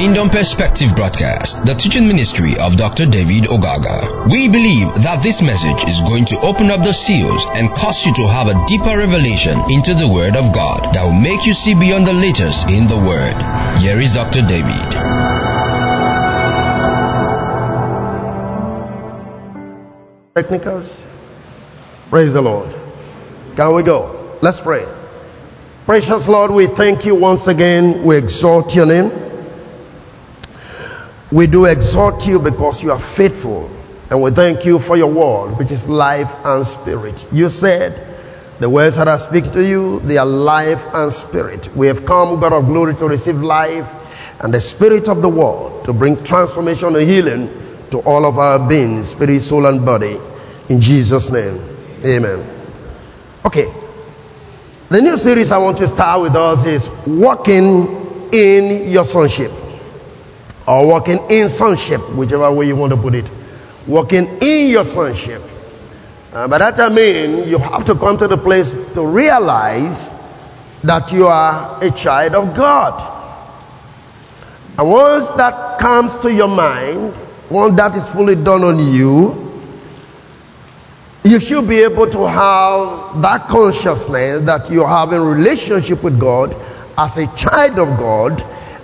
Kingdom Perspective broadcast, the teaching ministry of Dr. David Ogaga. We believe that this message is going to open up the seals and cause you to have a deeper revelation into the Word of God that will make you see beyond the letters in the Word. Here is Dr. David. Technicals. Praise the Lord. Can we go? Let's pray. Precious Lord, we thank you once again. We exalt your name. We do exhort you because you are faithful. And we thank you for your word, which is life and spirit. You said, the words that I speak to you, they are life and spirit. We have come, God of glory, to receive life and the spirit of the world to bring transformation and healing to all of our beings, spirit, soul, and body. In Jesus' name. Amen. Okay. The new series I want to start with us is Walking in Your Sonship. Or Walking in Sonship, whichever way you want to put it. Walking in your sonship. Uh, by that I mean you have to come to the place to realize that you are a child of God. And once that comes to your mind, once that is fully done on you, you should be able to have that consciousness that you have a relationship with God as a child of God,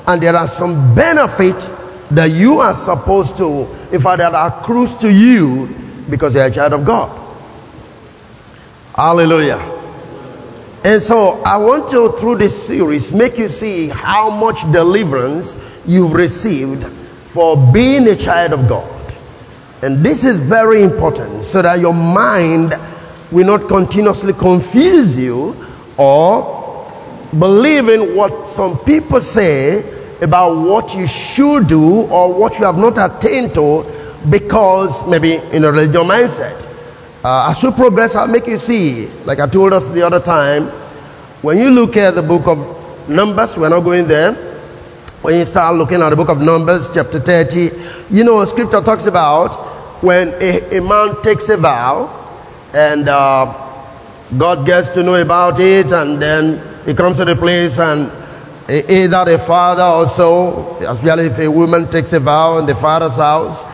and there are some benefits that you are supposed to, in fact, that accrues to you because you're a child of God. Hallelujah. And so I want to, through this series, make you see how much deliverance you've received for being a child of God. And this is very important so that your mind will not continuously confuse you or believe in what some people say about what you should do or what you have not attained to because maybe in a religious mindset. Uh, as we progress, I'll make you see, like I told us the other time, when you look at the book of Numbers, we're not going there. When you start looking at the book of Numbers, chapter 30, you know, scripture talks about when a, a man takes a vow and uh, God gets to know about it and then he comes to the place and either the father or also, especially if a woman takes a vow in the father's house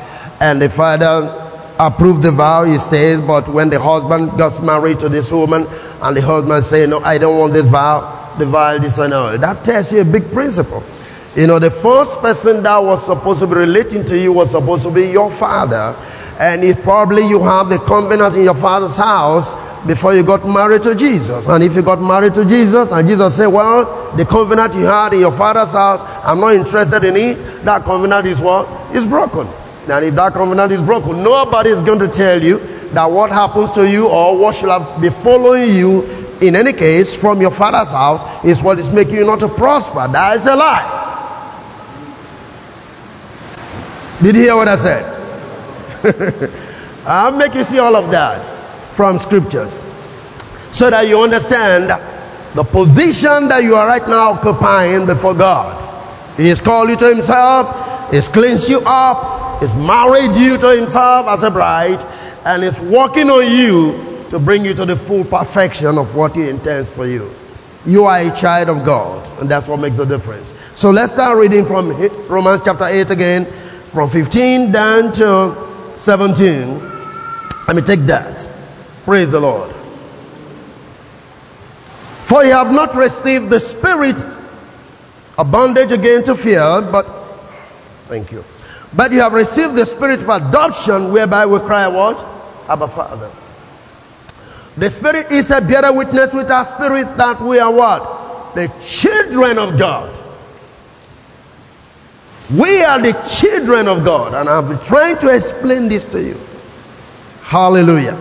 and the father approves the vow, he stays, but when the husband gets married to this woman and the husband say, no, I don't want this vow, the vow is annulled. That tells you a big principle. You know, the first person that was supposed to be relating to you was supposed to be your father. And if probably you have the covenant in your father's house before you got married to Jesus. And if you got married to Jesus and Jesus said, well, the covenant you had in your father's house, I'm not interested in it, that covenant is what? Is broken. And if that covenant is broken, nobody is going to tell you that what happens to you or what should have be following you in any case from your father's house is what is making you not to prosper. That is a lie. Did you hear what I said? I'll make you see all of that from scriptures so that you understand the position that you are right now occupying before God. He has called you to himself, he's cleansed you up, he's married you to himself as a bride, and is working on you to bring you to the full perfection of what he intends for you. You are a child of God, and that's what makes the difference. So let's start reading from Romans chapter 8 again, from 15 down to 17. Let me take that. Praise the Lord. For you have not received the spirit of bondage again to fear, but thank you. But you have received the spirit of adoption, whereby we cry, What? Abba Father. The Spirit is a better witness with our spirit that we are what? The children of God. We are the children of God, and I've been trying to explain this to you. Hallelujah.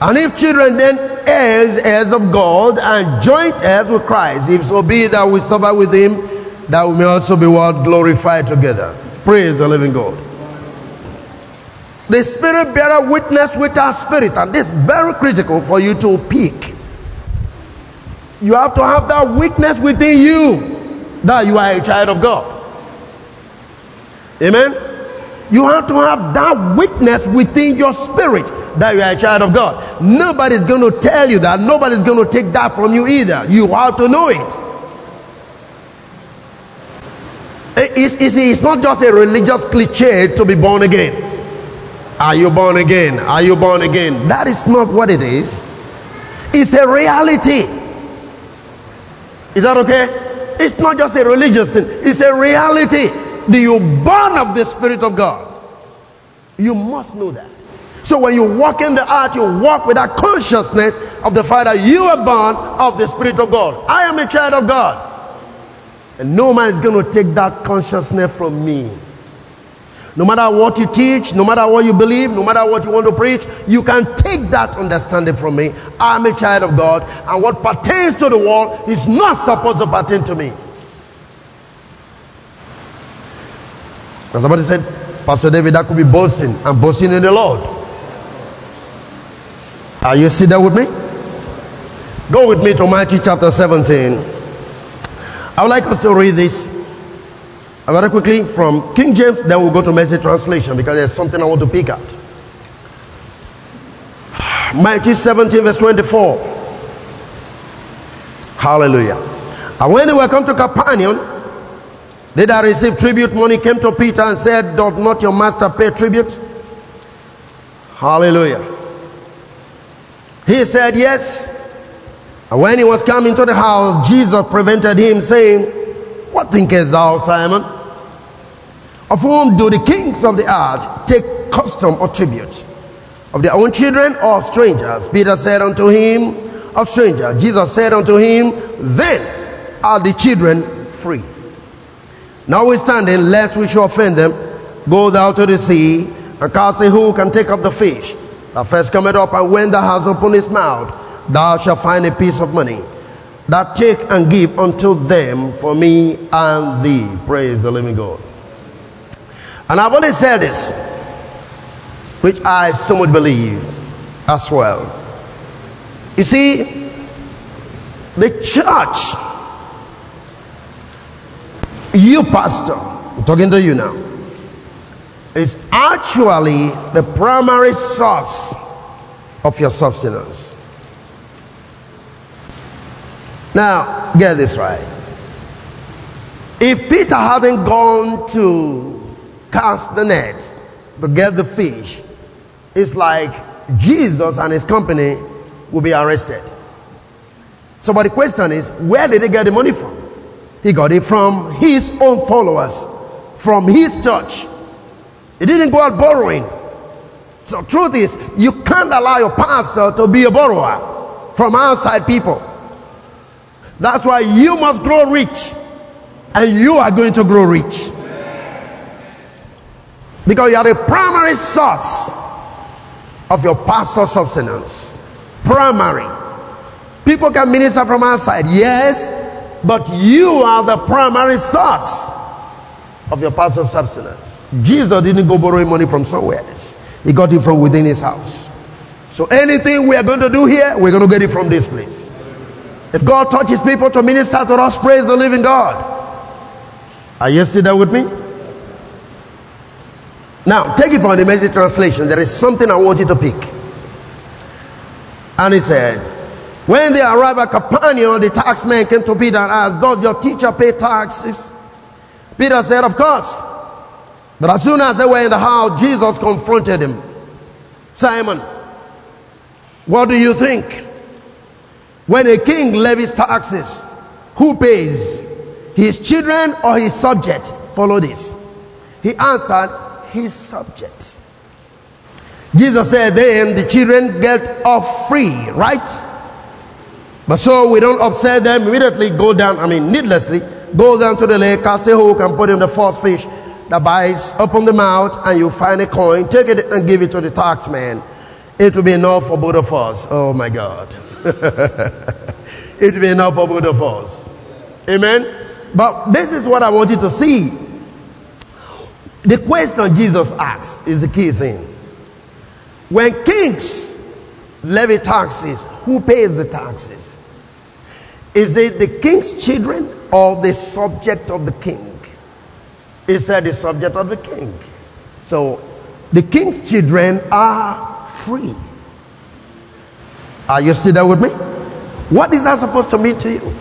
And if children, then heirs, heirs of God, and joint heirs with Christ, if so be that we suffer with Him, that we may also be what glorified together. Praise the living God. The Spirit bear witness with our spirit, and this is very critical for you to pick. You have to have that witness within you that you are a child of God. Amen. You have to have that witness within your spirit that you are a child of God. Nobody's going to tell you that. Nobody's going to take that from you either. You have to know it. Eh, it's, it's, it's not just a religious cliche to be born again. Are you born again? Are you born again? That is not what it is. It's a reality. Is that okay? It's not just a religious thing, it's a reality. Do you born of the Spirit of God? You must know that. So when you walk in the earth, you walk with that consciousness of the fact that you are born of the Spirit of God. I am a child of God. And no man is going to take that consciousness from me. No matter what you teach, no matter what you believe, no matter what you want to preach, you can take that understanding from me. I'm a child of God, and what pertains to the world is not supposed to pertain to me. And somebody said, Pastor David, that could be boasting. I'm boasting in the Lord. Are you still there with me? Go with me to Matthew chapter 17. I would like us to read this uh, very quickly from King James, then we'll go to message translation because there's something I want to pick at. Matthew 17, verse 24. Hallelujah. And when they were come to Capernaum, they that received tribute money came to Peter and said, Doth not your master pay tribute? Hallelujah. He said, Yes. And when he was coming to the house, Jesus prevented him, saying, What thinkest thou, Simon? Of whom do the kings of the earth take custom or tribute? Of their own children or of strangers? Peter said unto him, Of strangers. Jesus said unto him, Then are the children free. Notwithstanding, lest we should offend them, go thou to the sea and cast a hook and take up the fish. Thou first cometh up, and when thou hast opened his mouth, thou shalt find a piece of money. That take and give unto them for me and thee. Praise the living God. And I've only said this, which I somewhat believe as well. You see, the church, you pastor, I'm talking to you now, is actually the primary source of your substance. Now, get this right. If Peter hadn't gone to cast the net to get the fish, it's like Jesus and his company will be arrested. So, but the question is, where did he get the money from? He got it from his own followers, from his church. He didn't go out borrowing. So, truth is, you can't allow your pastor to be a borrower from outside people. That's why you must grow rich, and you are going to grow rich. Because you are the primary source of your pastor's substance. Primary. People can minister from outside, yes, but you are the primary source of your pastor's substance. Jesus didn't go borrowing money from somewhere else. He got it from within his house. So anything we are going to do here, we're going to get it from this place. If God touches people to minister to us, praise the living God. Are you still there with me? Now, take it from the message translation. There is something I want you to pick. And he said, When they arrived at Capernaum, the taxman came to Peter and asked, Does your teacher pay taxes? Peter said, Of course. But as soon as they were in the house, Jesus confronted him. Simon, what do you think? When a king levies taxes, who pays? His children or his subjects? Follow this. He answered, his subjects. Jesus said, then the children get off free, right? But so we don't upset them, immediately go down, I mean, needlessly, go down to the lake, cast a hook, and put in the first fish that bites, open the mouth, and you find a coin, take it and give it to the tax man. It will be enough for both of us. Oh my God. it will be enough for both of us. Amen. But this is what I want you to see. The question Jesus asks is the key thing. When kings levy taxes, who pays the taxes? Is it the king's children or the subject of the king? He said the subject of the king. So the king's children are free. Are you still there with me? What is that supposed to mean to you?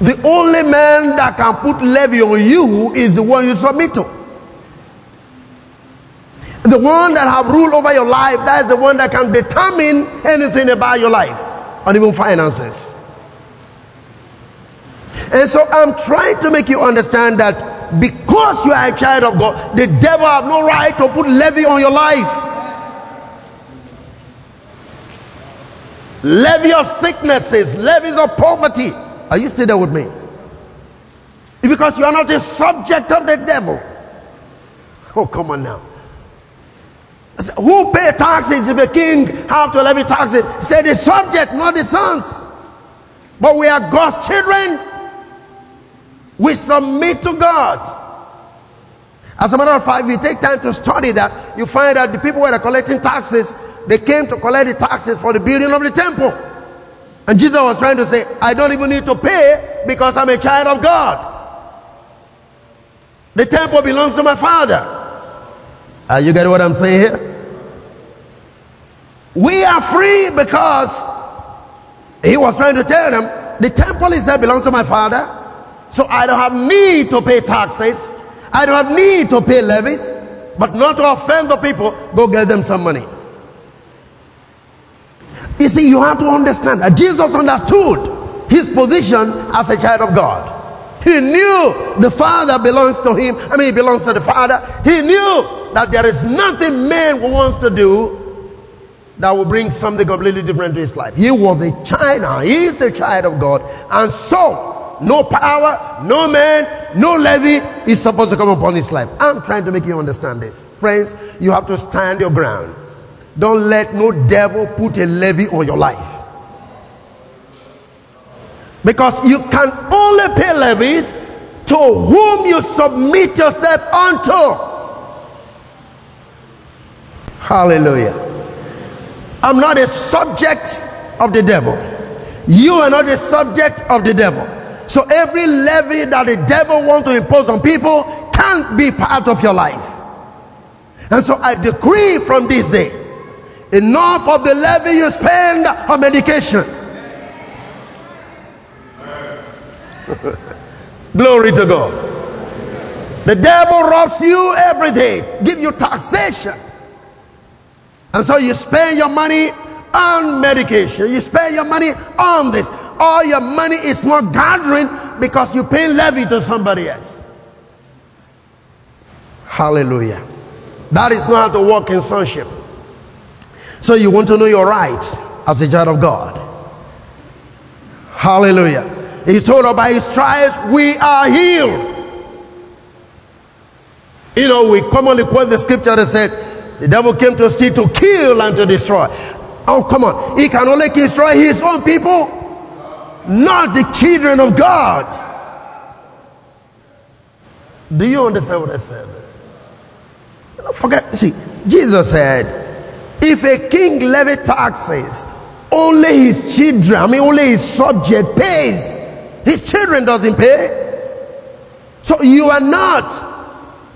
The only man that can put levy on you is the one you submit to. The one that have rule over your life, that is the one that can determine anything about your life and even finances. And so I'm trying to make you understand that because you are a child of God, the devil have no right to put levy on your life. Levy of sicknesses, levies of poverty. Are you still there with me? Because you are not a subject of the devil. Oh, come on now. Who pay taxes if a king have to levy taxes? Say the subject, not the sons. But we are God's children. We submit to God. As a matter of fact, if you take time to study that, you find that the people who are collecting taxes, they came to collect the taxes for the building of the temple. And Jesus was trying to say, I don't even need to pay because I'm a child of God. The temple belongs to my father. Are you getting what I'm saying here? We are free because he was trying to tell them the temple itself belongs to my father. So I don't have need to pay taxes. I don't have need to pay levies. But not to offend the people, go get them some money. You see, you have to understand that Jesus understood his position as a child of God. He knew the Father belongs to him. I mean, he belongs to the Father. He knew that there is nothing man wants to do that will bring something completely different to his life. He was a child. He is a child of God. And so, no power, no man, no levy is supposed to come upon his life. I'm trying to make you understand this. Friends, you have to stand your ground. Don't let no devil put a levy on your life. Because you can only pay levies to whom you submit yourself unto. Hallelujah. I'm not a subject of the devil. You are not a subject of the devil. So every levy that the devil wants to impose on people can't be part of your life. And so I decree from this day Enough of the levy you spend on medication. Glory to God. The devil robs you every day, give you taxation. And so you spend your money on medication. You spend your money on this. All your money is not gathering because you pay levy to somebody else. Hallelujah. That is not how to walk in sonship. So you want to know your rights as a child of God. Hallelujah. He told us by his stripes we are healed. You know, we commonly quote the scripture that said, the devil came to see, to kill, and to destroy. Oh, come on. He can only destroy his own people, not the children of God. Do you understand what I said? Forget, see, Jesus said, if a king levy taxes, only his children, I mean only his subject pays. His children doesn't pay. So you are not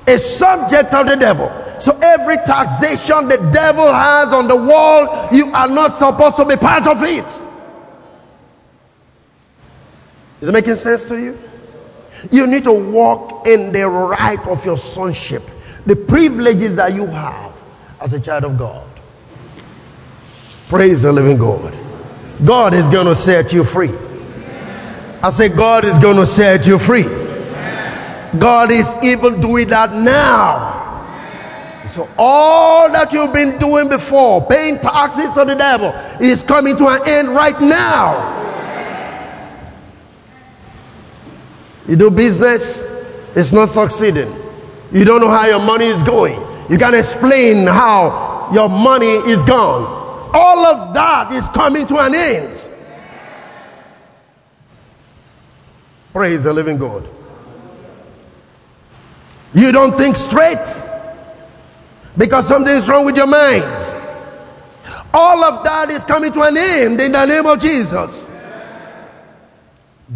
a subject of the devil. So every taxation the devil has on the world, you are not supposed to be part of it. Is it making sense to you? You need to walk in the right of your sonship, the privileges that you have as a child of God. Praise the living God. God is going to set you free. I say, God is going to set you free. God is even doing that now. So all that you've been doing before, paying taxes to the devil, is coming to an end right now. You do business, it's not succeeding. You don't know how your money is going. You can't explain how your money is gone. All of that is coming to an end. Praise the living God. You don't think straight because something is wrong with your mind. All of that is coming to an end in the name of Jesus.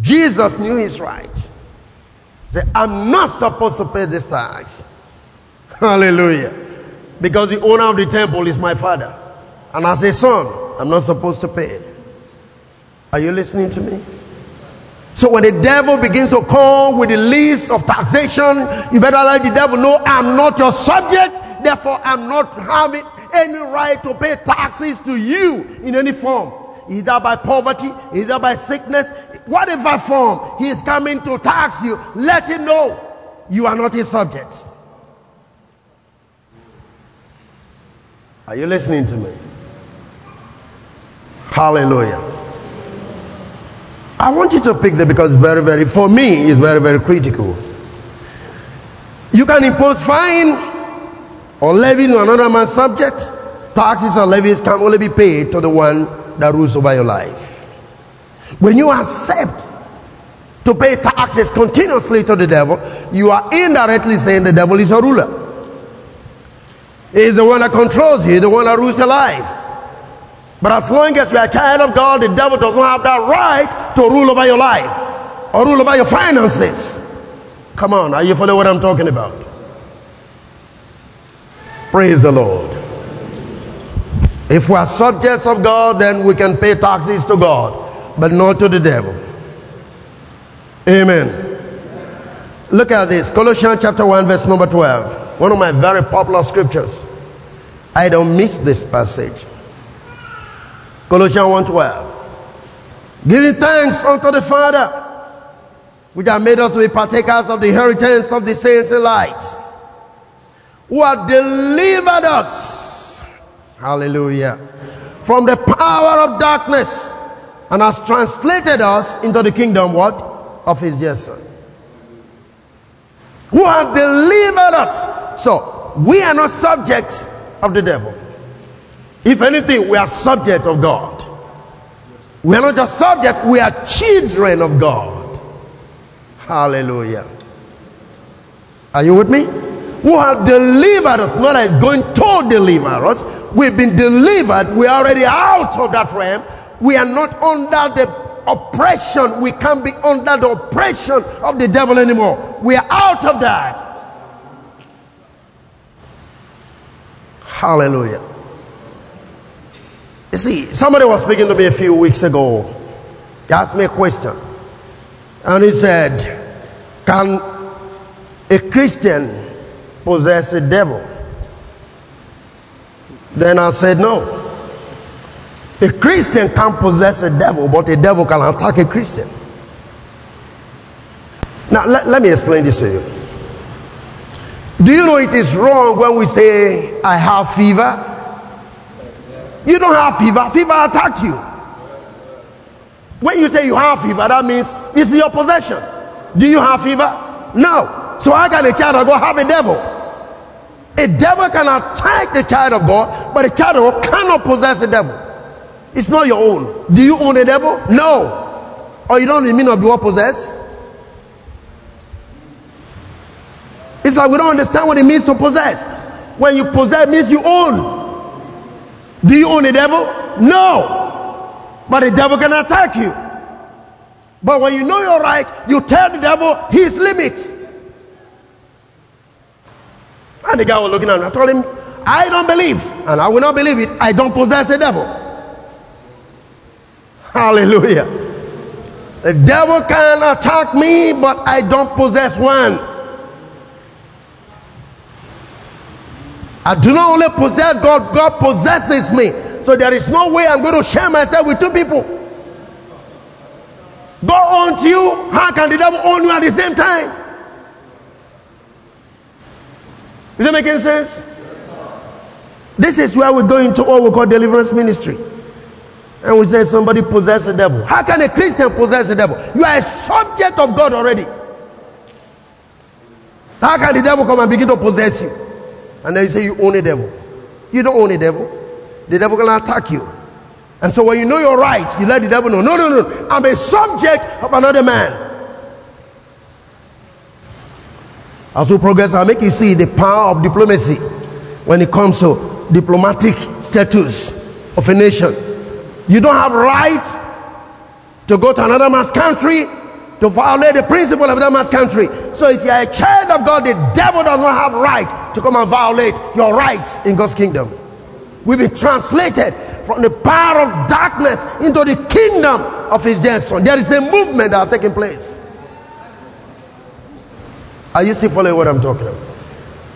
Jesus knew his right. Say, I'm not supposed to pay this tax. Hallelujah. Because the owner of the temple is my father. And as a son, I'm not supposed to pay. Are you listening to me? So when the devil begins to come with the list of taxation, you better let the devil know I'm not your subject, therefore I'm not having any right to pay taxes to you in any form. Either by poverty, either by sickness, whatever form he is coming to tax you, let him know you are not his subject. Are you listening to me? Hallelujah. I want you to pick that because very, very, for me, it's very, very critical. You can impose fine or levy on another man's subject. Taxes and levies can only be paid to the one that rules over your life. When you accept to pay taxes continuously to the devil, you are indirectly saying the devil is a ruler. He's the one that controls you, the one that rules your life. But as long as you are a child of God, the devil does not have that right to rule over your life or rule over your finances. Come on, are you following what I'm talking about? Praise the Lord. If we are subjects of God, then we can pay taxes to God, but not to the devil. Amen. Look at this Colossians chapter 1, verse number 12. One of my very popular scriptures. I don't miss this passage. Colossians 1:12. Giving thanks unto the Father, which has made us to be partakers of the inheritance of the saints in light, who have delivered us, hallelujah, from the power of darkness and has translated us into the kingdom what? Of his dear son. Who have delivered us. So, we are not subjects of the devil. If anything, we are subject of God. We are not just subject, we are children of God. Hallelujah. Are you with me? Who have delivered us, not as going to deliver us. We've been delivered. We are already out of that realm. We are not under the oppression. We can't be under the oppression of the devil anymore. We are out of that. Hallelujah. You see, somebody was speaking to me a few weeks ago. He asked me a question. And he said, Can a Christian possess a devil? Then I said, No. A Christian can't possess a devil, but a devil can attack a Christian. Now, let, let me explain this to you. Do you know it is wrong when we say, I have fever? You don't have fever. Fever attacked you. When you say you have fever, that means it's your possession. Do you have fever? No. So how can a child of God have a devil? A devil can attack the child of God, but a child of God cannot possess a devil. It's not your own. Do you own the devil? No. Or you don't mean of the word possess? It's like we don't understand what it means to possess. When you possess, means you own. Do you own the devil? No. But the devil can attack you. But when you know your right, you tell the devil his limits. And the guy was looking at me. I told him, I don't believe, and I will not believe it. I don't possess a devil. Hallelujah. The devil can attack me, but I don't possess one. I do not only possess God, God possesses me. So there is no way I'm going to share myself with two people. God owns you. How can the devil own you at the same time? Is that making sense? This is where we go into what we call deliverance ministry. And we say somebody possess the devil. How can a Christian possess the devil? You are a subject of God already. How can the devil come and begin to possess you? And then you say you own a devil. You don't own a devil. The devil can attack you. And so when you know you're right, you let the devil know, no, no, no, I'm a subject of another man. As we progress, I'll make you see the power of diplomacy when it comes to diplomatic status of a nation. You don't have right to go to another man's country to violate the principle of that man's country. So if you are a child of God, the devil does not have right to come and violate your rights in God's kingdom. We've been translated from the power of darkness into the kingdom of his dear son. There is a movement that is taking place. Are you still following what I'm talking about?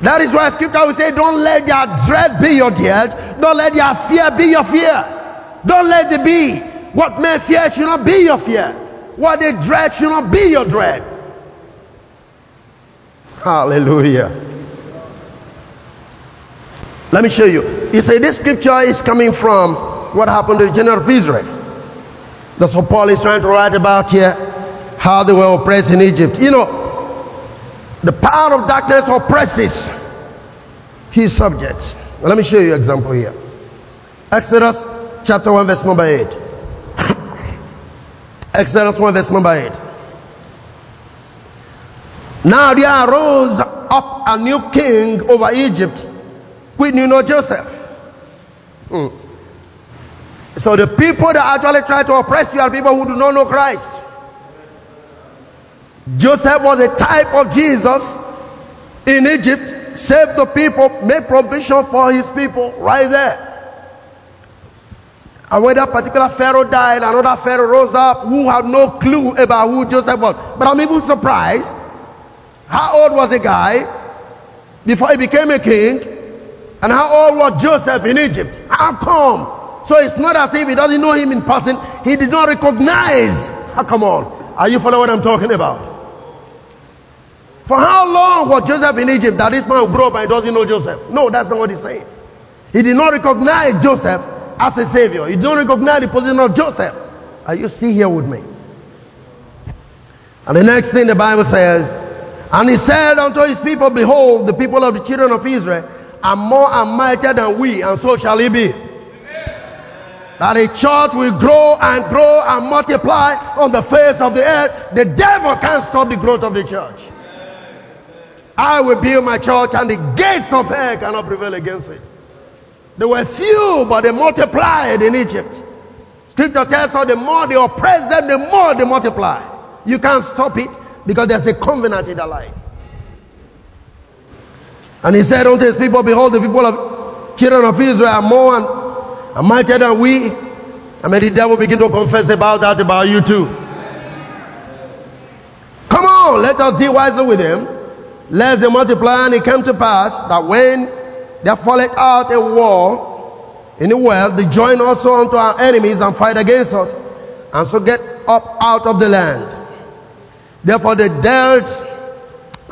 That is why scripture will say, Don't let your dread be your dread, don't let your fear be your fear. Don't let it be. What men fear should not be your fear. What they dread should not be your dread. Hallelujah. Let me show you. You say this scripture is coming from what happened to the general of Israel. That's what Paul is trying to write about here. How they were oppressed in Egypt. You know, the power of darkness oppresses his subjects. Let me show you an example here. Exodus chapter 1, verse number 8. Exodus 1, verse number 8. Now there arose up a new king over Egypt, which knew not Joseph. Hmm. So the people that actually try to oppress you are people who do not know Christ. Joseph was a type of Jesus in Egypt, saved the people, made provision for his people right there. And when that particular Pharaoh died, another Pharaoh rose up who had no clue about who Joseph was. But I'm even surprised. How old was a guy before he became a king? And how old was Joseph in Egypt? How come? So it's not as if he doesn't know him in person. He did not recognize. How come on? Are you following what I'm talking about? For how long was Joseph in Egypt that this man grew up and he doesn't know Joseph? No, that's not what he's saying. He did not recognize Joseph as a savior. You don't recognize the position of Joseph. Are you see here with me? And the next thing the Bible says, and he said unto his people, Behold, the people of the children of Israel are more and mightier than we, and so shall it be. That a church will grow and grow and multiply on the face of the earth. The devil can't stop the growth of the church. I will build my church, and the gates of hell cannot prevail against it. They were few, but they multiplied in Egypt. Scripture tells us the more they oppress them, the more they multiply. You can't stop it because there's a covenant in their life. And he said unto his people, Behold, the people of children of Israel are more and, and mightier than we. And may the devil begin to confess about that about you too. Come on, let us deal wisely with them, lest they multiply. And it came to pass that when there falleth out a war in the world, they join also unto our enemies and fight against us, and so get up out of the land. Therefore they dealt,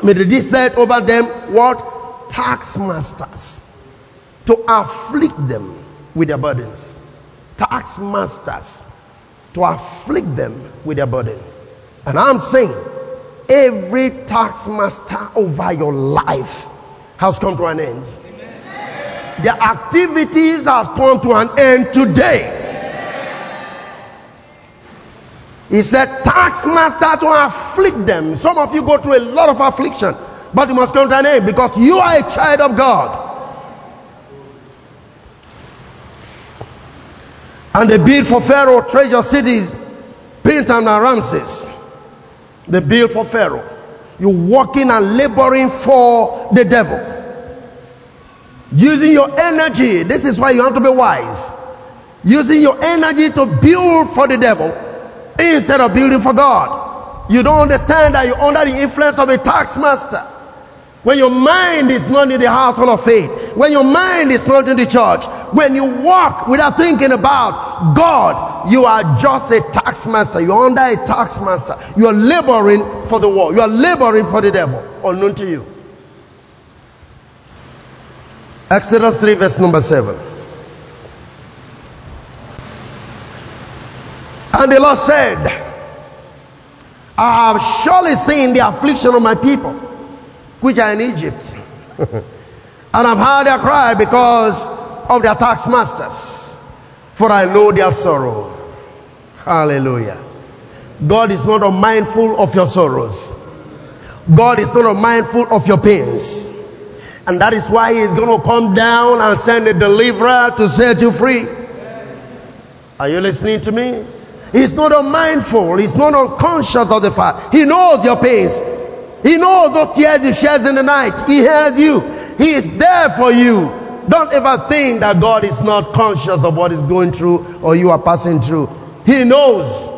I mean, they set over them what? Taxmasters. To afflict them with their burdens. Taxmasters. To afflict them with their burden. And I'm saying, every taxmaster over your life has come to an end. Their activities have come to an end today. He said, taxmaster to afflict them. Some of you go through a lot of affliction, but you must come to an end because you are a child of God. And they built for Pharaoh treasure cities, Pithom and Ramses. They built for Pharaoh. You're working and laboring for the devil. Using your energy. This is why you have to be wise. Using your energy to build for the devil instead of building for God. You don't understand that you're under the influence of a taxmaster. When your mind is not in the household of faith, when your mind is not in the church, when you walk without thinking about God, you are just a taxmaster. You're under a taxmaster. You are laboring for the world. You are laboring for the devil, unknown to you. Exodus 3, verse number 7. And the Lord said, I have surely seen the affliction of my people, which are in Egypt. and I've heard their cry because of their taxmasters, for I know their sorrow. Hallelujah. God is not unmindful of your sorrows. God is not unmindful of your pains. And that is why He is going to come down and send a deliverer to set you free. Are you listening to me? He's not unmindful. He's not unconscious of the fact. He knows your pains. He knows what tears you shed in the night. He hears you. He is there for you. Don't ever think that God is not conscious of what is going through or you are passing through. He knows.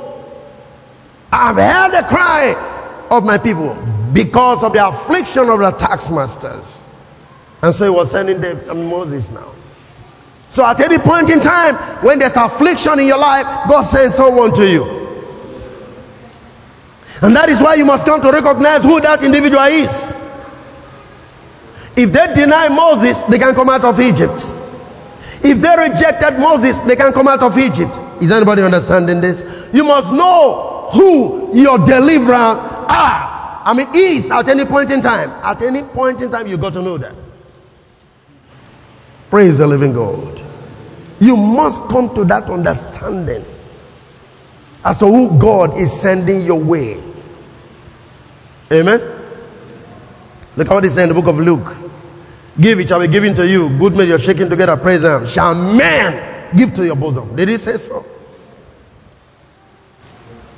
I've heard the cry of my people because of the affliction of the taxmasters. And so he was sending the, um, Moses now. So at any point in time, when there's affliction in your life, God sends someone to you. And that is why you must come to recognize who that individual is. If they deny Moses, they can come out of Egypt. If they rejected Moses, they can come out of Egypt. Is anybody understanding this? You must know who your deliverer are. I mean, is at any point in time. At any point in time, you got to know that. Praise the living God. You must come to that understanding as to who God is sending your way. Amen. Look at what he said in the book of Luke. Give it shall be given to you. Good you're shaking together, praise him. Shall man give to your bosom? Did he say so?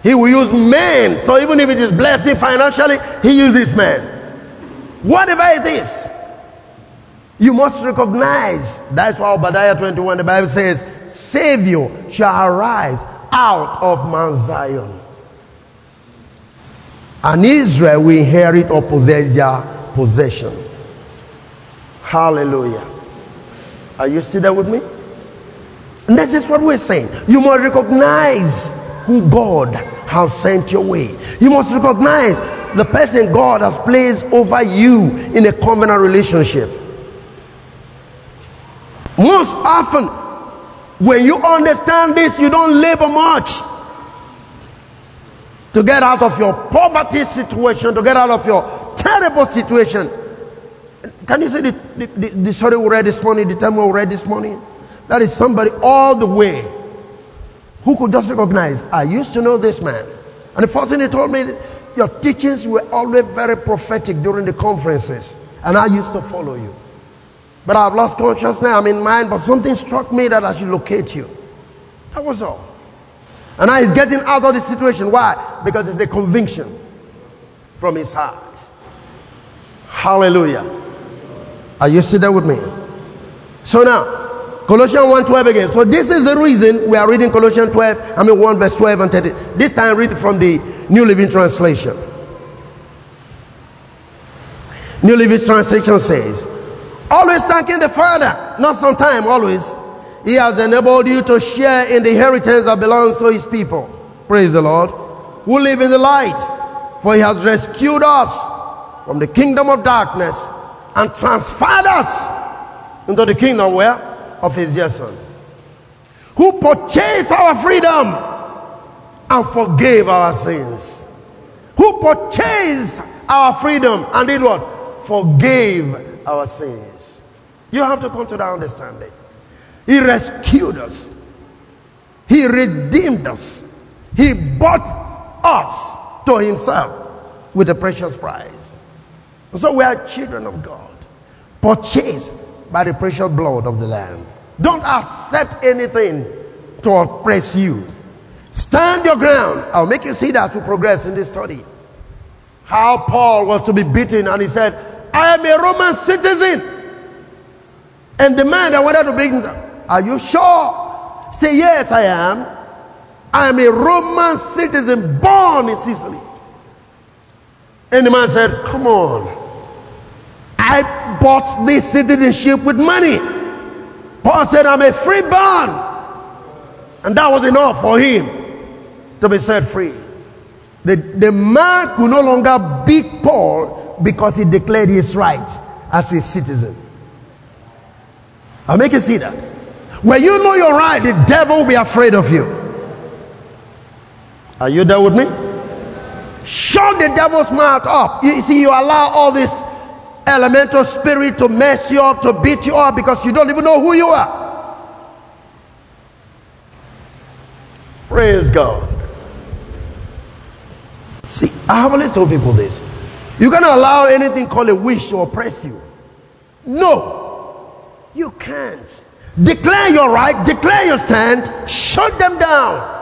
He will use men. So even if it is blessing financially, he uses men. Whatever it is, you must recognize. That's why Obadiah 21, the Bible says, Savior shall arise out of Mount Zion. And Israel will inherit or possess their possession. Hallelujah. Are you still there with me? And that's just what we're saying. You must recognize who God has sent your way. You must recognize the person God has placed over you in a covenant relationship. Most often, when you understand this, you don't labor much to get out of your poverty situation, to get out of your terrible situation. Can you see the, the, the, the story we read this morning, the time we read this morning? That is somebody all the way who could just recognize, I used to know this man. And the first thing he told me, your teachings were always very prophetic during the conferences. And I used to follow you. But I've lost consciousness, I'm in mind, but something struck me that I should locate you. That was all. And now he's getting out of the situation. Why? Because it's a conviction from his heart. Hallelujah. Are you still there with me? So now, Colossians 1.12 again. So this is the reason we are reading Colossians 12, I mean 1 verse 12 and 13. This time read from the New Living Translation. New Living Translation says, Always thanking the Father, not sometime, always. He has enabled you to share in the inheritance that belongs to His people. Praise the Lord. Who live in the light, for He has rescued us from the kingdom of darkness and transferred us into the kingdom where? Of his dear son. Who purchased our freedom and forgave our sins. Who purchased our freedom and did what? Forgave our sins. You have to come to that understanding. He rescued us. He redeemed us. He bought us to himself with a precious price. So we are children of God, purchased by the precious blood of the Lamb. Don't accept anything to oppress you. Stand your ground. I'll make you see that as we progress in this study. How Paul was to be beaten and he said, I am a Roman citizen. And the man that wanted to him, are you sure? Say, yes, I am. I am a Roman citizen born in Sicily. And the man said, come on. I bought this citizenship with money. Paul said, I'm a free born. And that was enough for him to be set free. The, the man could no longer beat Paul because he declared his right as a citizen. I'll make you see that. When you know you're right, the devil will be afraid of you. Are you there with me? Shut the devil's mouth up. You see, you allow all this elemental spirit to mess you up, to beat you up because you don't even know who you are. Praise God. See, I have always told people this. You're going allow anything called a wish to oppress you. No, you can't. Declare your right, declare your stand, shut them down.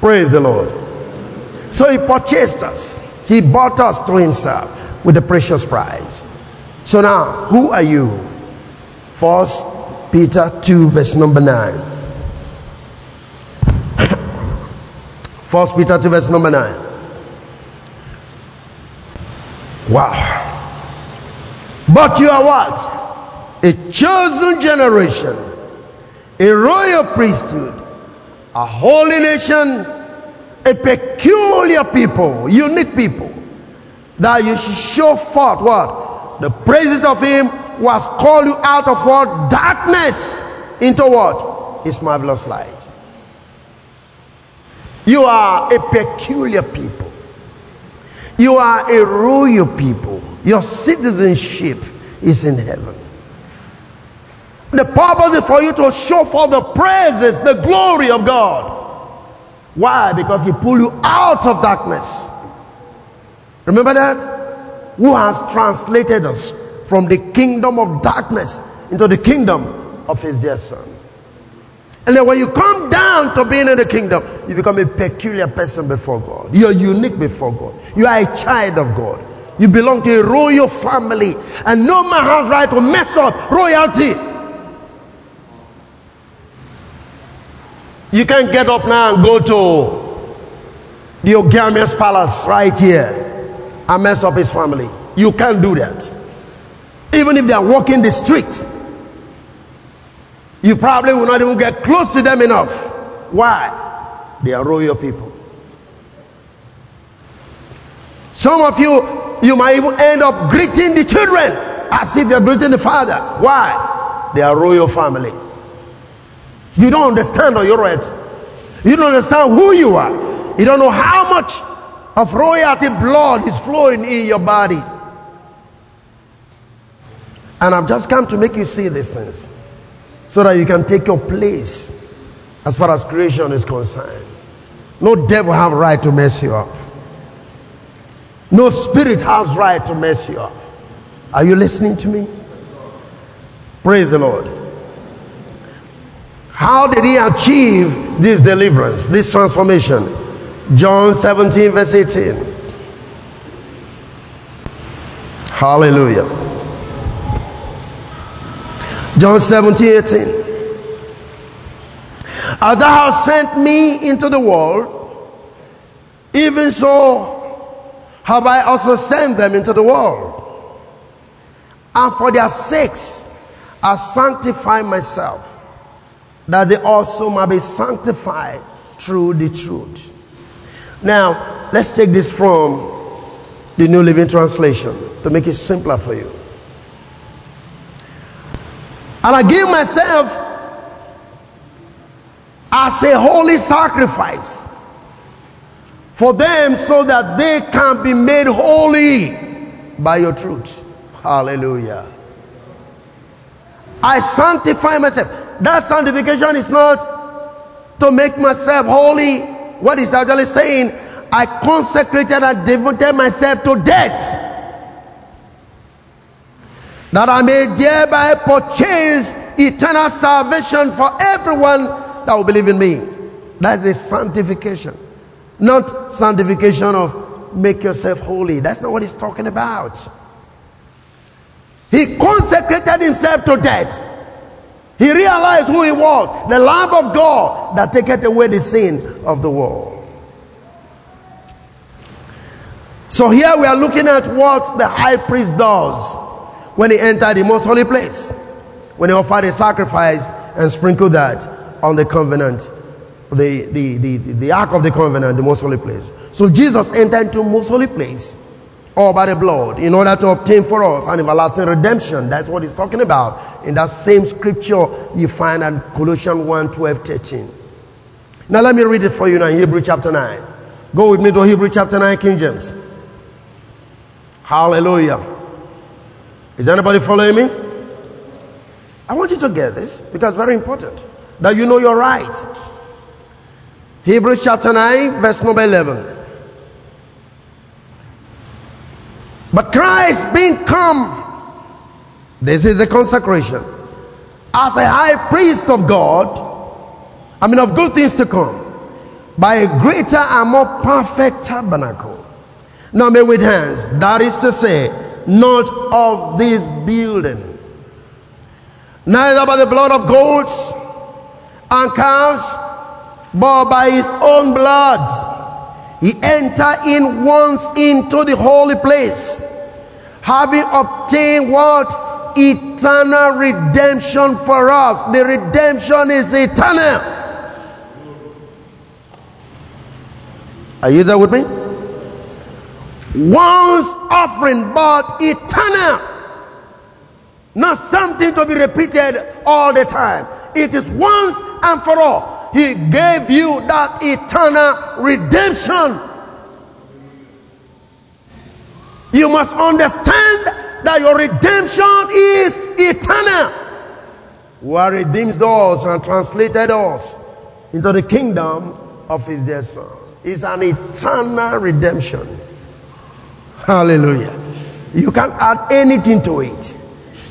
Praise the Lord. So he purchased us. He bought us to himself with a precious price. So now, who are you? First Peter 2, verse number 9. First Peter 2, verse number 9. Wow. But you are what? A chosen generation, a royal priesthood, a holy nation, a peculiar people, unique people, that you should show forth what? The praises of him who has called you out of what? Darkness into what? His marvelous light. You are a peculiar people. You are a royal people. Your citizenship is in heaven. The purpose is for you to show for the praises, the glory of God. Why? Because He pulled you out of darkness. Remember that? Who has translated us from the kingdom of darkness into the kingdom of His dear Son. And then when you come down to being in the kingdom, you become a peculiar person before God. You're unique before God. You are a child of God. You belong to a royal family. And no man has right to mess up royalty. You can't get up now and go to the Ogamia's palace right here and mess up his family. You can't do that. Even if they are walking the street, you probably will not even get close to them enough. Why? They are royal people. Some of you, you might even end up greeting the children as if you're greeting the father. Why? They are royal family. You don't understand or you're right. You don't understand who you are. You don't know how much of royalty blood is flowing in your body. And I've just come to make you see these things so that you can take your place as far as creation is concerned. No devil have right to mess you up. No spirit has right to mess you up. Are you listening to me? Praise the Lord. How did he achieve this deliverance, this transformation? John 17, verse 18. Hallelujah. John 17, 18. As thou hast sent me into the world, even so have I also sent them into the world. And for their sakes I sanctify myself, that they also might be sanctified through the truth. Now, let's take this from the New Living Translation to make it simpler for you. And I give myself as a holy sacrifice for them so that they can be made holy by your truth. Hallelujah. I sanctify myself. That sanctification is not to make myself holy. What is actually saying? I consecrated and devoted myself to death that I may thereby purchase eternal salvation for everyone that will believe in me. That's the sanctification. Not sanctification of make yourself holy. That's not what he's talking about. He consecrated himself to death. He realized who he was, the Lamb of God that taketh away the sin of the world. So here we are looking at what the high priest does when he entered the most holy place, when he offered a sacrifice and sprinkled that on the covenant, the, the, the, the ark of the covenant, the most holy place. So Jesus entered into most holy place all by the blood in order to obtain for us an everlasting redemption. That's what he's talking about. In that same scripture you find in Colossians 1 12, 13. Now let me read it for you now in Hebrew chapter 9. Go with me to Hebrew chapter 9, King James. Hallelujah. Is anybody following me? I want you to get this because very important that you know you're right. Hebrews chapter 9, verse number 11. But Christ being come, this is the consecration, as a high priest of God, I mean of good things to come, by a greater and more perfect tabernacle, now made with hands, that is to say, not of this building. Neither by the blood of goats and calves, but by his own blood. He entered in once into the holy place, having obtained what? Eternal redemption for us. The redemption is eternal. Are you there with me? Once offering, but eternal. Not something to be repeated all the time. It is once and for all. He gave you that eternal redemption. You must understand that your redemption is eternal. Who redeemed us and translated us into the kingdom of his dear son. It's an eternal redemption. Hallelujah. You can't add anything to it.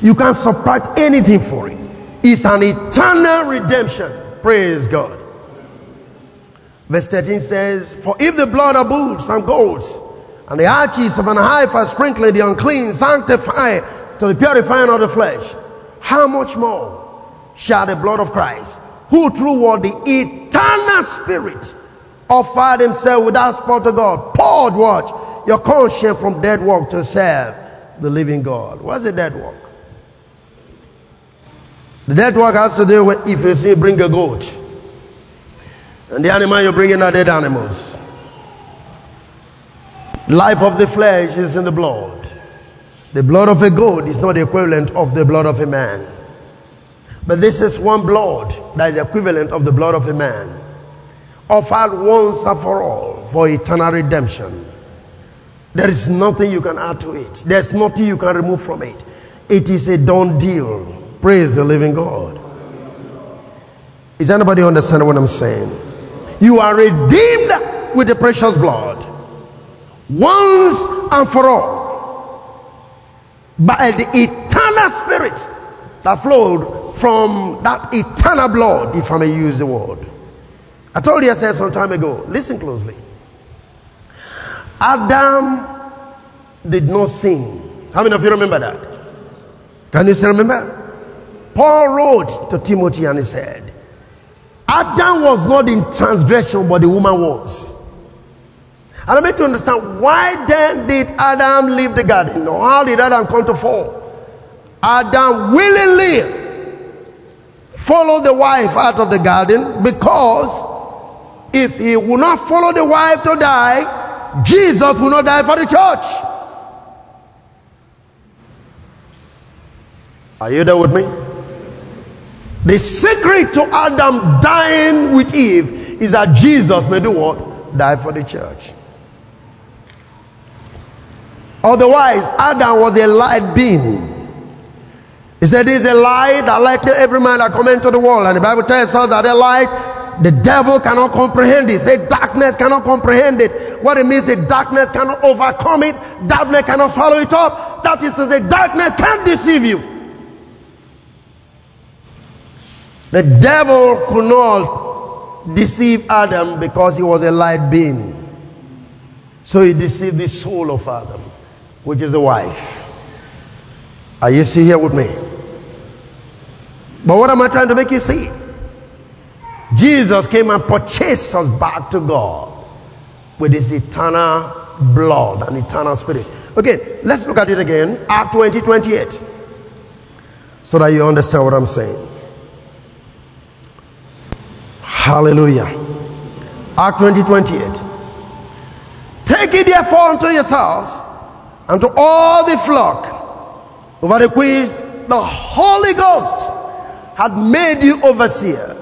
You can't subtract anything for it. It's an eternal redemption. Praise God. Verse 13 says, For if the blood of bulls and goats and the arches of an heifer sprinkling the unclean sanctify to the purifying of the flesh, how much more shall the blood of Christ, who through what the eternal spirit offered himself without spot to God, poured what? Your conscience from dead work to serve the living God. What's a dead work? The dead work has to do with if you see bring a goat. And the animal you're bringing are dead animals. Life of the flesh is in the blood. The blood of a goat is not the equivalent of the blood of a man. But this is one blood that is equivalent of the blood of a man. Offered once and for all for eternal redemption. There is nothing you can add to it. There's nothing you can remove from it. It is a done deal. Praise the living God. Is anybody understand what I'm saying? You are redeemed with the precious blood. Once and for all. By the eternal spirit that flowed from that eternal blood, if I may use the word. I told you I said some time ago, listen closely. Adam did not sin. How many of you remember that? Can you still remember? Paul wrote to Timothy and he said, Adam was not in transgression, but the woman was. And I make you understand why then did Adam leave the garden? Or how did Adam come to fall? Adam willingly followed the wife out of the garden because if he would not follow the wife to die, Jesus will not die for the church. Are you there with me? The secret to Adam dying with Eve is that Jesus may do what? Die for the church. Otherwise, Adam was a light being. He said, This is a light that light every man that come into the world. And the Bible tells us that a light, the devil cannot comprehend it. Say darkness cannot comprehend it. What it means is darkness cannot overcome it. Darkness cannot swallow it up. That is to say, darkness can't deceive you. The devil could not deceive Adam because he was a light being. So he deceived the soul of Adam, which is the wife. Are you still here with me? But what am I trying to make you see? Jesus came and purchased us back to God with his eternal blood and eternal spirit. Okay, let's look at it again. Act 20 28. So that you understand what I'm saying. Hallelujah. Act 20 28. Take it therefore unto yourselves and to all the flock over the which the Holy Ghost had made you overseer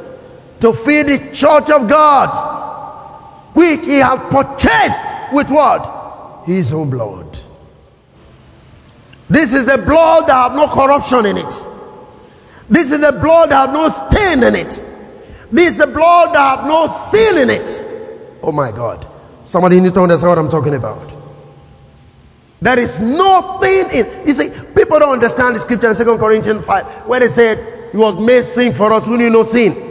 to feed the church of God, which he had purchased with what? His own blood. This is a blood that have no corruption in it. This is a blood that have no stain in it. This is a blood that have no seal in it. Oh my God. Somebody need to understand what I'm talking about. There is nothing in. You see, people don't understand the scripture in 2 Corinthians 5 where they said, He was made sin for us who knew no sin.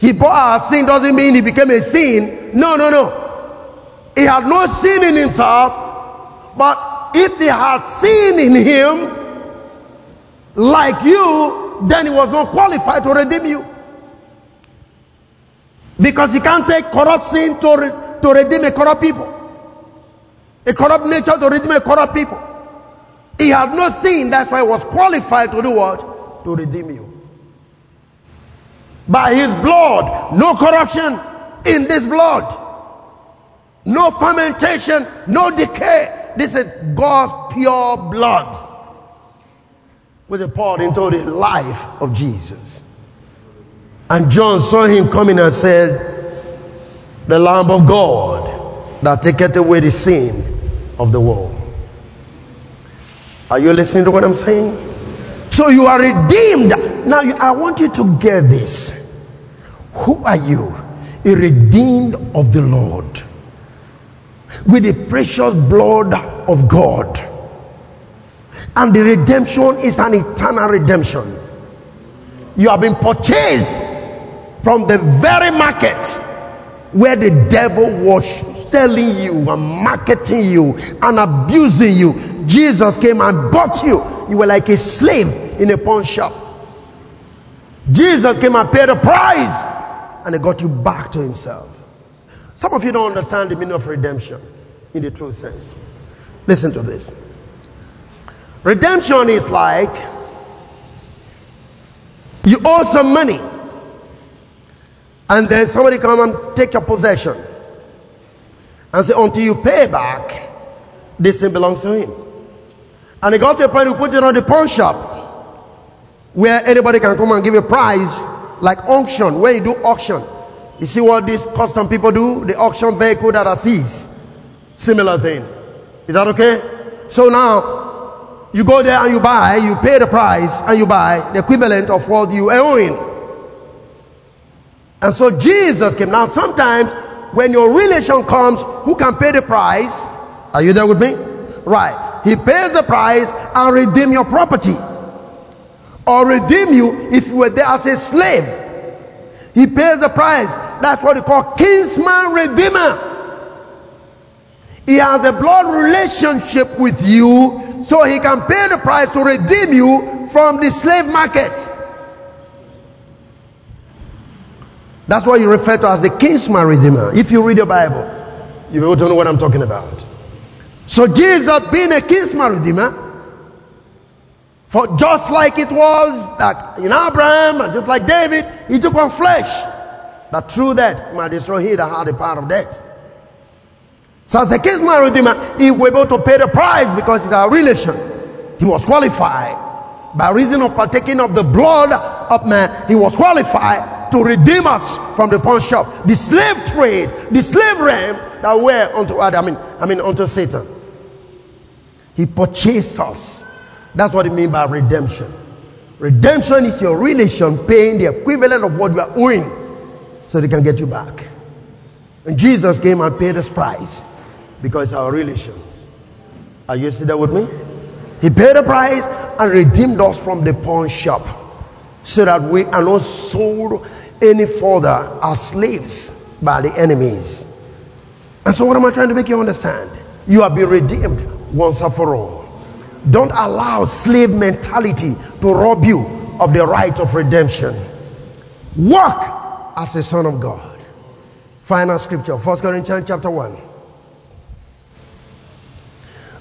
He bore our sin doesn't mean he became a sin. No, no, no. He had no sin in himself, but if he had sin in him like you, then he was not qualified to redeem you. Because he can't take corrupt sin to, re- to redeem a corrupt people. A corrupt nature to redeem a corrupt people. He had no sin, that's why he was qualified to do what? To redeem you. By his blood, no corruption in this blood. No fermentation, no decay. This is God's pure blood. Was poured into the life of Jesus. And John saw him coming and said, The Lamb of God that taketh away the sin of the world. Are you listening to what I'm saying? So you are redeemed. Now I want you to get this. Who are you? A redeemed of the Lord with the precious blood of God. And the redemption is an eternal redemption. You have been purchased from the very market where the devil was selling you and marketing you and abusing you. Jesus came and bought you. You were like a slave in a pawn shop. Jesus came and paid the price and he got you back to himself. Some of you don't understand the meaning of redemption in the true sense. Listen to this. Redemption is like you owe some money and then somebody come and take your possession and say until you pay back this thing belongs to him and he got to a point who put it on the pawn shop where anybody can come and give a prize like auction where you do auction you see what these custom people do the auction vehicle that are seized similar thing is that okay so now you go there and you buy you pay the price and you buy the equivalent of what you are owing and so jesus came now sometimes when your relation comes, who can pay the price? Are you there with me? Right. He pays the price and redeem your property. Or redeem you if you were there as a slave. He pays the price. That's what they call kinsman redeemer. He has a blood relationship with you so he can pay the price to redeem you from the slave market. That's what you refer to as the kinsman redeemer. If you read your Bible, you will know what I'm talking about. So Jesus being a kinsman redeemer, for just like it was that in Abraham and just like David, he took on flesh. That through that might destroy he that had the power of death. So as a kinsman redeemer, he was able to pay the price because it's our relation. He was qualified. By reason of partaking of the blood of man, he was qualified to redeem us from the pawn shop, the slave trade, the slave realm that were unto Adam, I mean, I mean unto Satan. He purchased us. That's what it means by redemption. Redemption is your relation paying the equivalent of what you are owing so they can get you back. And Jesus came and paid us price because our relations. Are you still there with me? He paid the price and redeemed us from the pawn shop so that we are not sold any further as slaves by the enemies. And so, what am I trying to make you understand? You have been redeemed once and for all. Don't allow slave mentality to rob you of the right of redemption. Walk as a son of God. Final scripture, 1 Corinthians chapter 1.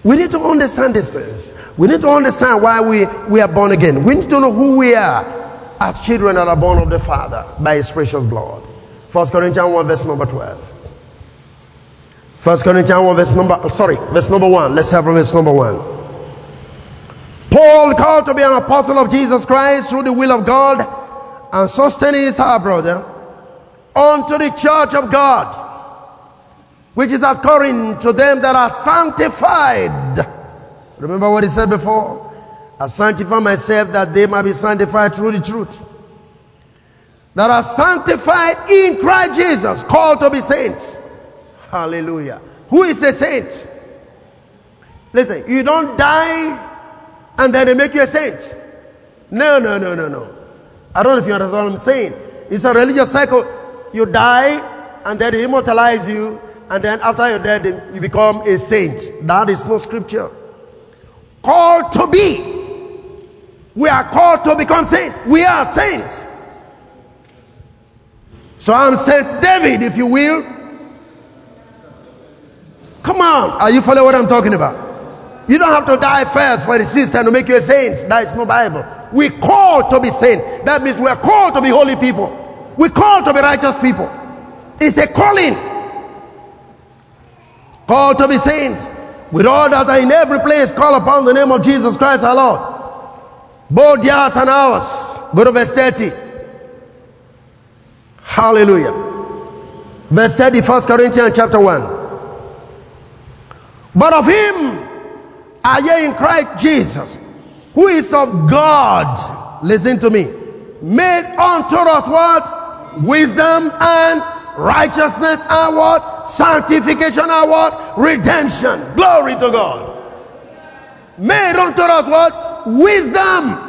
We need to understand these things. We need to understand why we, we are born again. We need to know who we are as children that are born of the Father by his precious blood. 1 Corinthians 1 verse number 12. 1 Corinthians 1 verse number, sorry, verse number 1. Let's have from verse number 1. Paul called to be an apostle of Jesus Christ through the will of God and Sosthenes our brother unto the church of God which is at Corinth to them that are sanctified. Remember what he said before? I sanctify myself that they might be sanctified through the truth. That are sanctified in Christ Jesus, called to be saints. Hallelujah. Who is a saint? Listen, you don't die and then they make you a saint. No, no, no, no, no. I don't know if you understand what I'm saying. It's a religious cycle. You die and then they immortalize you and then after you're dead you become a saint. That is no scripture. Called to be. We are called to become saints. We are saints. So I'm Saint David, if you will. Come on. Are you following what I'm talking about? You don't have to die first for the system to make you a saint. That is no Bible. We called to be saint. That means we are called to be holy people. We called to be righteous people. It's a calling. Call to be saints. With all that are in every place, call upon the name of Jesus Christ our Lord. Both yours and ours. Go to verse 30. Hallelujah. Verse 30, 1 Corinthians chapter 1. But of him are ye in Christ Jesus, who is of God. Listen to me. Made unto us what? Wisdom and righteousness and what? Sanctification and what? Redemption. Glory to God. Made unto us what? Wisdom.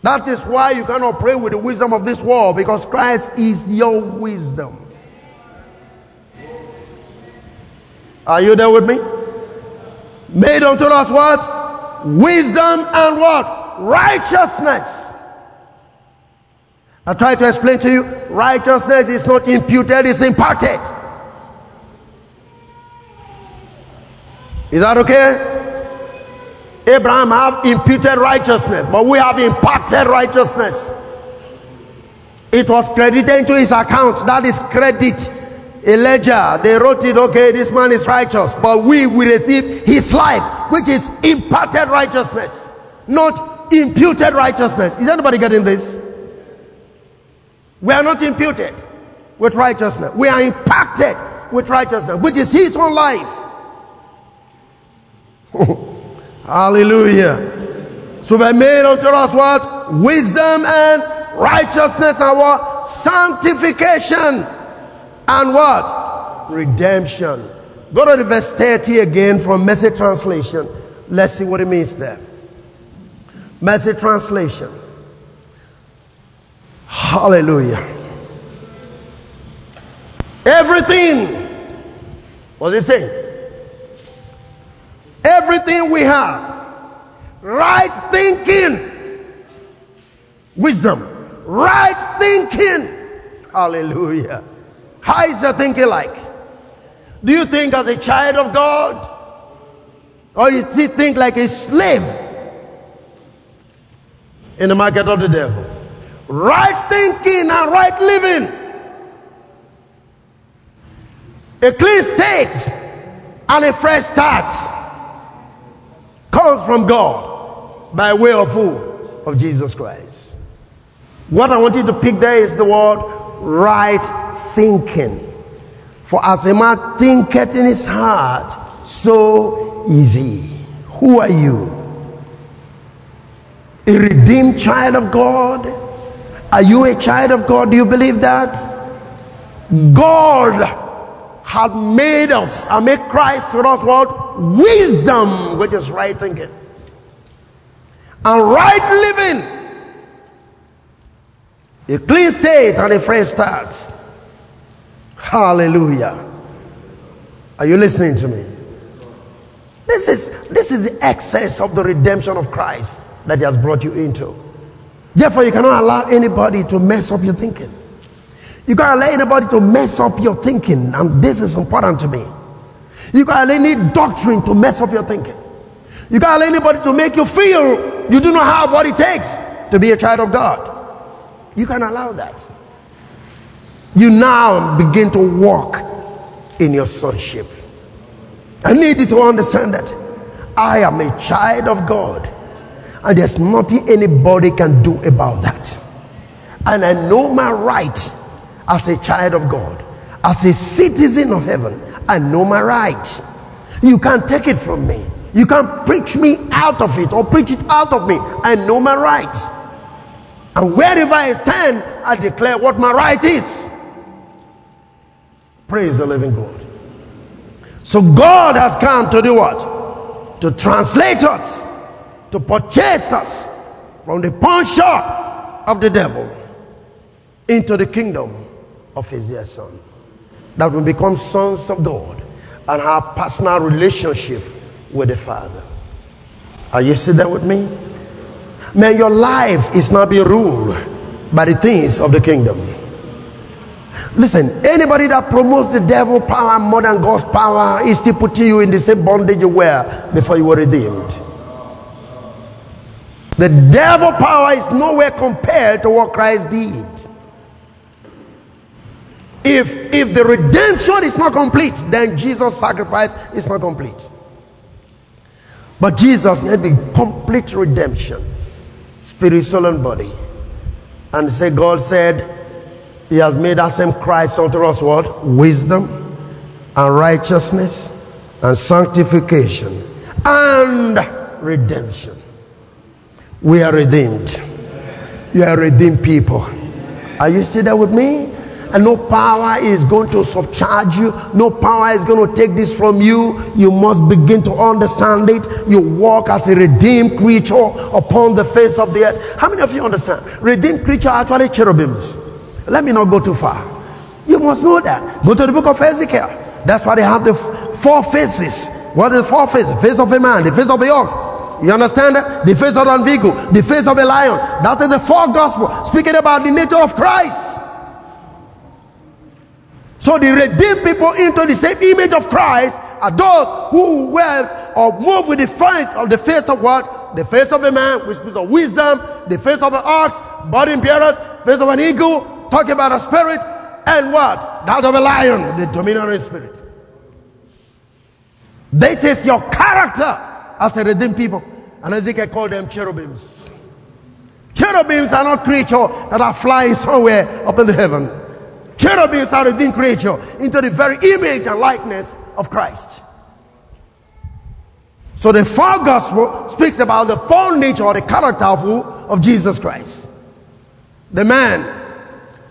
That is why you cannot pray with the wisdom of this world because Christ is your wisdom. Are you there with me? Made unto us what? Wisdom and what? Righteousness. I try to explain to you, righteousness is not imputed, it's imparted. Is that okay? Abraham have imputed righteousness, but we have imparted righteousness. It was credited into his account. That is credit. Elijah, they wrote it, okay, this man is righteous, but we will receive his life, which is imparted righteousness, not imputed righteousness. Is anybody getting this? We are not imputed with righteousness. We are impacted with righteousness, which is his own life. Hallelujah. So they made unto us what? Wisdom and righteousness what? Sanctification and what? Redemption. Go to the verse 30 again from Message Translation. Let's see what it means there. Message Translation. Hallelujah. Everything, what's it saying? Everything we have, right thinking, wisdom, right thinking. Hallelujah. How is your thinking like? Do you think as a child of God? Or you see, think like a slave in the market of the devil? Right thinking and right living. A clean state and a fresh start comes from God by way of who? Of Jesus Christ. What I want you to pick there is the word right thinking. For as a man thinketh in his heart, so is he. Who are you? A redeemed child of God? Are you a child of God? Do you believe that? God had made us and made Christ to us what? Wisdom, which is right thinking. And right living. A clean state and a fresh start. Hallelujah. Are you listening to me? This is, this is the excess of the redemption of Christ that He has brought you into. Therefore, you cannot allow anybody to mess up your thinking. You can't allow anybody to mess up your thinking, and this is important to me. You can't allow any doctrine to mess up your thinking. You can't allow anybody to make you feel you do not have what it takes to be a child of God. You can't allow that you now begin to walk in your sonship. I need you to understand that I am a child of God and there's nothing anybody can do about that. And I know my right as a child of God, as a citizen of heaven. I know my right. You can't take it from me. You can't preach me out of it or preach it out of me. I know my rights. And wherever I stand, I declare what my right is. Praise the living God. So God has come to do what? To translate us, to purchase us from the pawn shop of the devil into the kingdom of his dear son. That we become sons of God and have personal relationship with the Father. Are you sitting there with me? May your life is not be ruled by the things of the kingdom. Listen, anybody that promotes the devil power more than God's power is still putting you in the same bondage you were before you were redeemed. The devil power is nowhere compared to what Christ did. If if the redemption is not complete, then Jesus' sacrifice is not complete. But Jesus need the complete redemption, spirit, soul, and body. And say God said, He has made that same Christ unto us what? Wisdom and righteousness and sanctification and redemption. We are redeemed. You are redeemed people. Are you still there with me? And no power is going to subcharge you. No power is going to take this from you. You must begin to understand it. You walk as a redeemed creature upon the face of the earth. How many of you understand? Redeemed creature are actually cherubims. Let me not go too far. You must know that. Go to the book of Ezekiel. That's why they have the four faces. What is the four faces? The face of a man, the face of the ox, you understand that? The face of an vehicle, the face of a lion. That is the fourth gospel, speaking about the nature of Christ. So the redeemed people into the same image of Christ are those who wear or move with the face of the face of what? The face of a man, which speaks of wisdom, the face of an ox, body bearers, face of an eagle, talking about a spirit, and what? That of a lion, the dominant spirit. That is your character as a redeemed people. And Ezekiel called them cherubims. Cherubims are not creatures that are flying somewhere up in the heaven. Cherubims are redeemed creature into the very image and likeness of Christ. So the fourth gospel speaks about the full nature or the character of who? Of Jesus Christ. The man,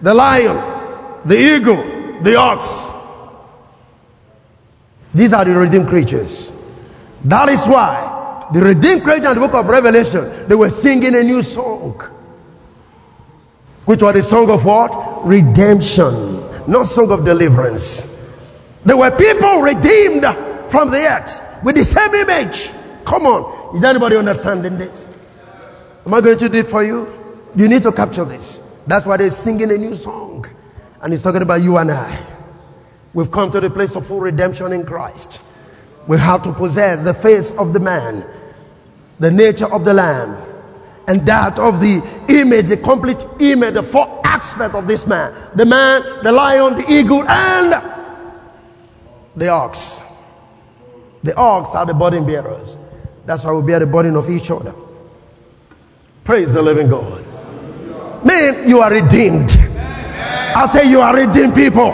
the lion, the eagle, the ox. These are the redeemed creatures. That is why the redeemed creatures in the book of Revelation, they were singing a new song. Which was the song of what? Redemption. Not song of deliverance. There were people redeemed from the earth with the same image. Come on. Is anybody understanding this? Am I going to do it for you? You need to capture this. That's why they're singing a new song. And he's talking about you and I. We've come to the place of full redemption in Christ. We have to possess the face of the man, the nature of the lamb, and that of the image, the complete image, the four aspect of this man. The man, the lion, the eagle, and the ox. The ox are the burden bearers. That's why we bear the burden of each other. Praise the living God. Man, you are redeemed. I say you are redeemed people.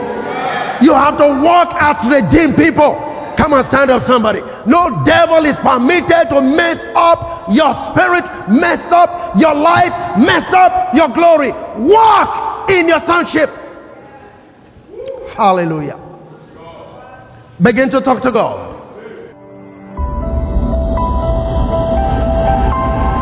You have to walk as redeemed people. Come and stand up, somebody. No devil is permitted to mess up your spirit, mess up your life, mess up your glory. Walk in your sonship. Hallelujah. Begin to talk to God.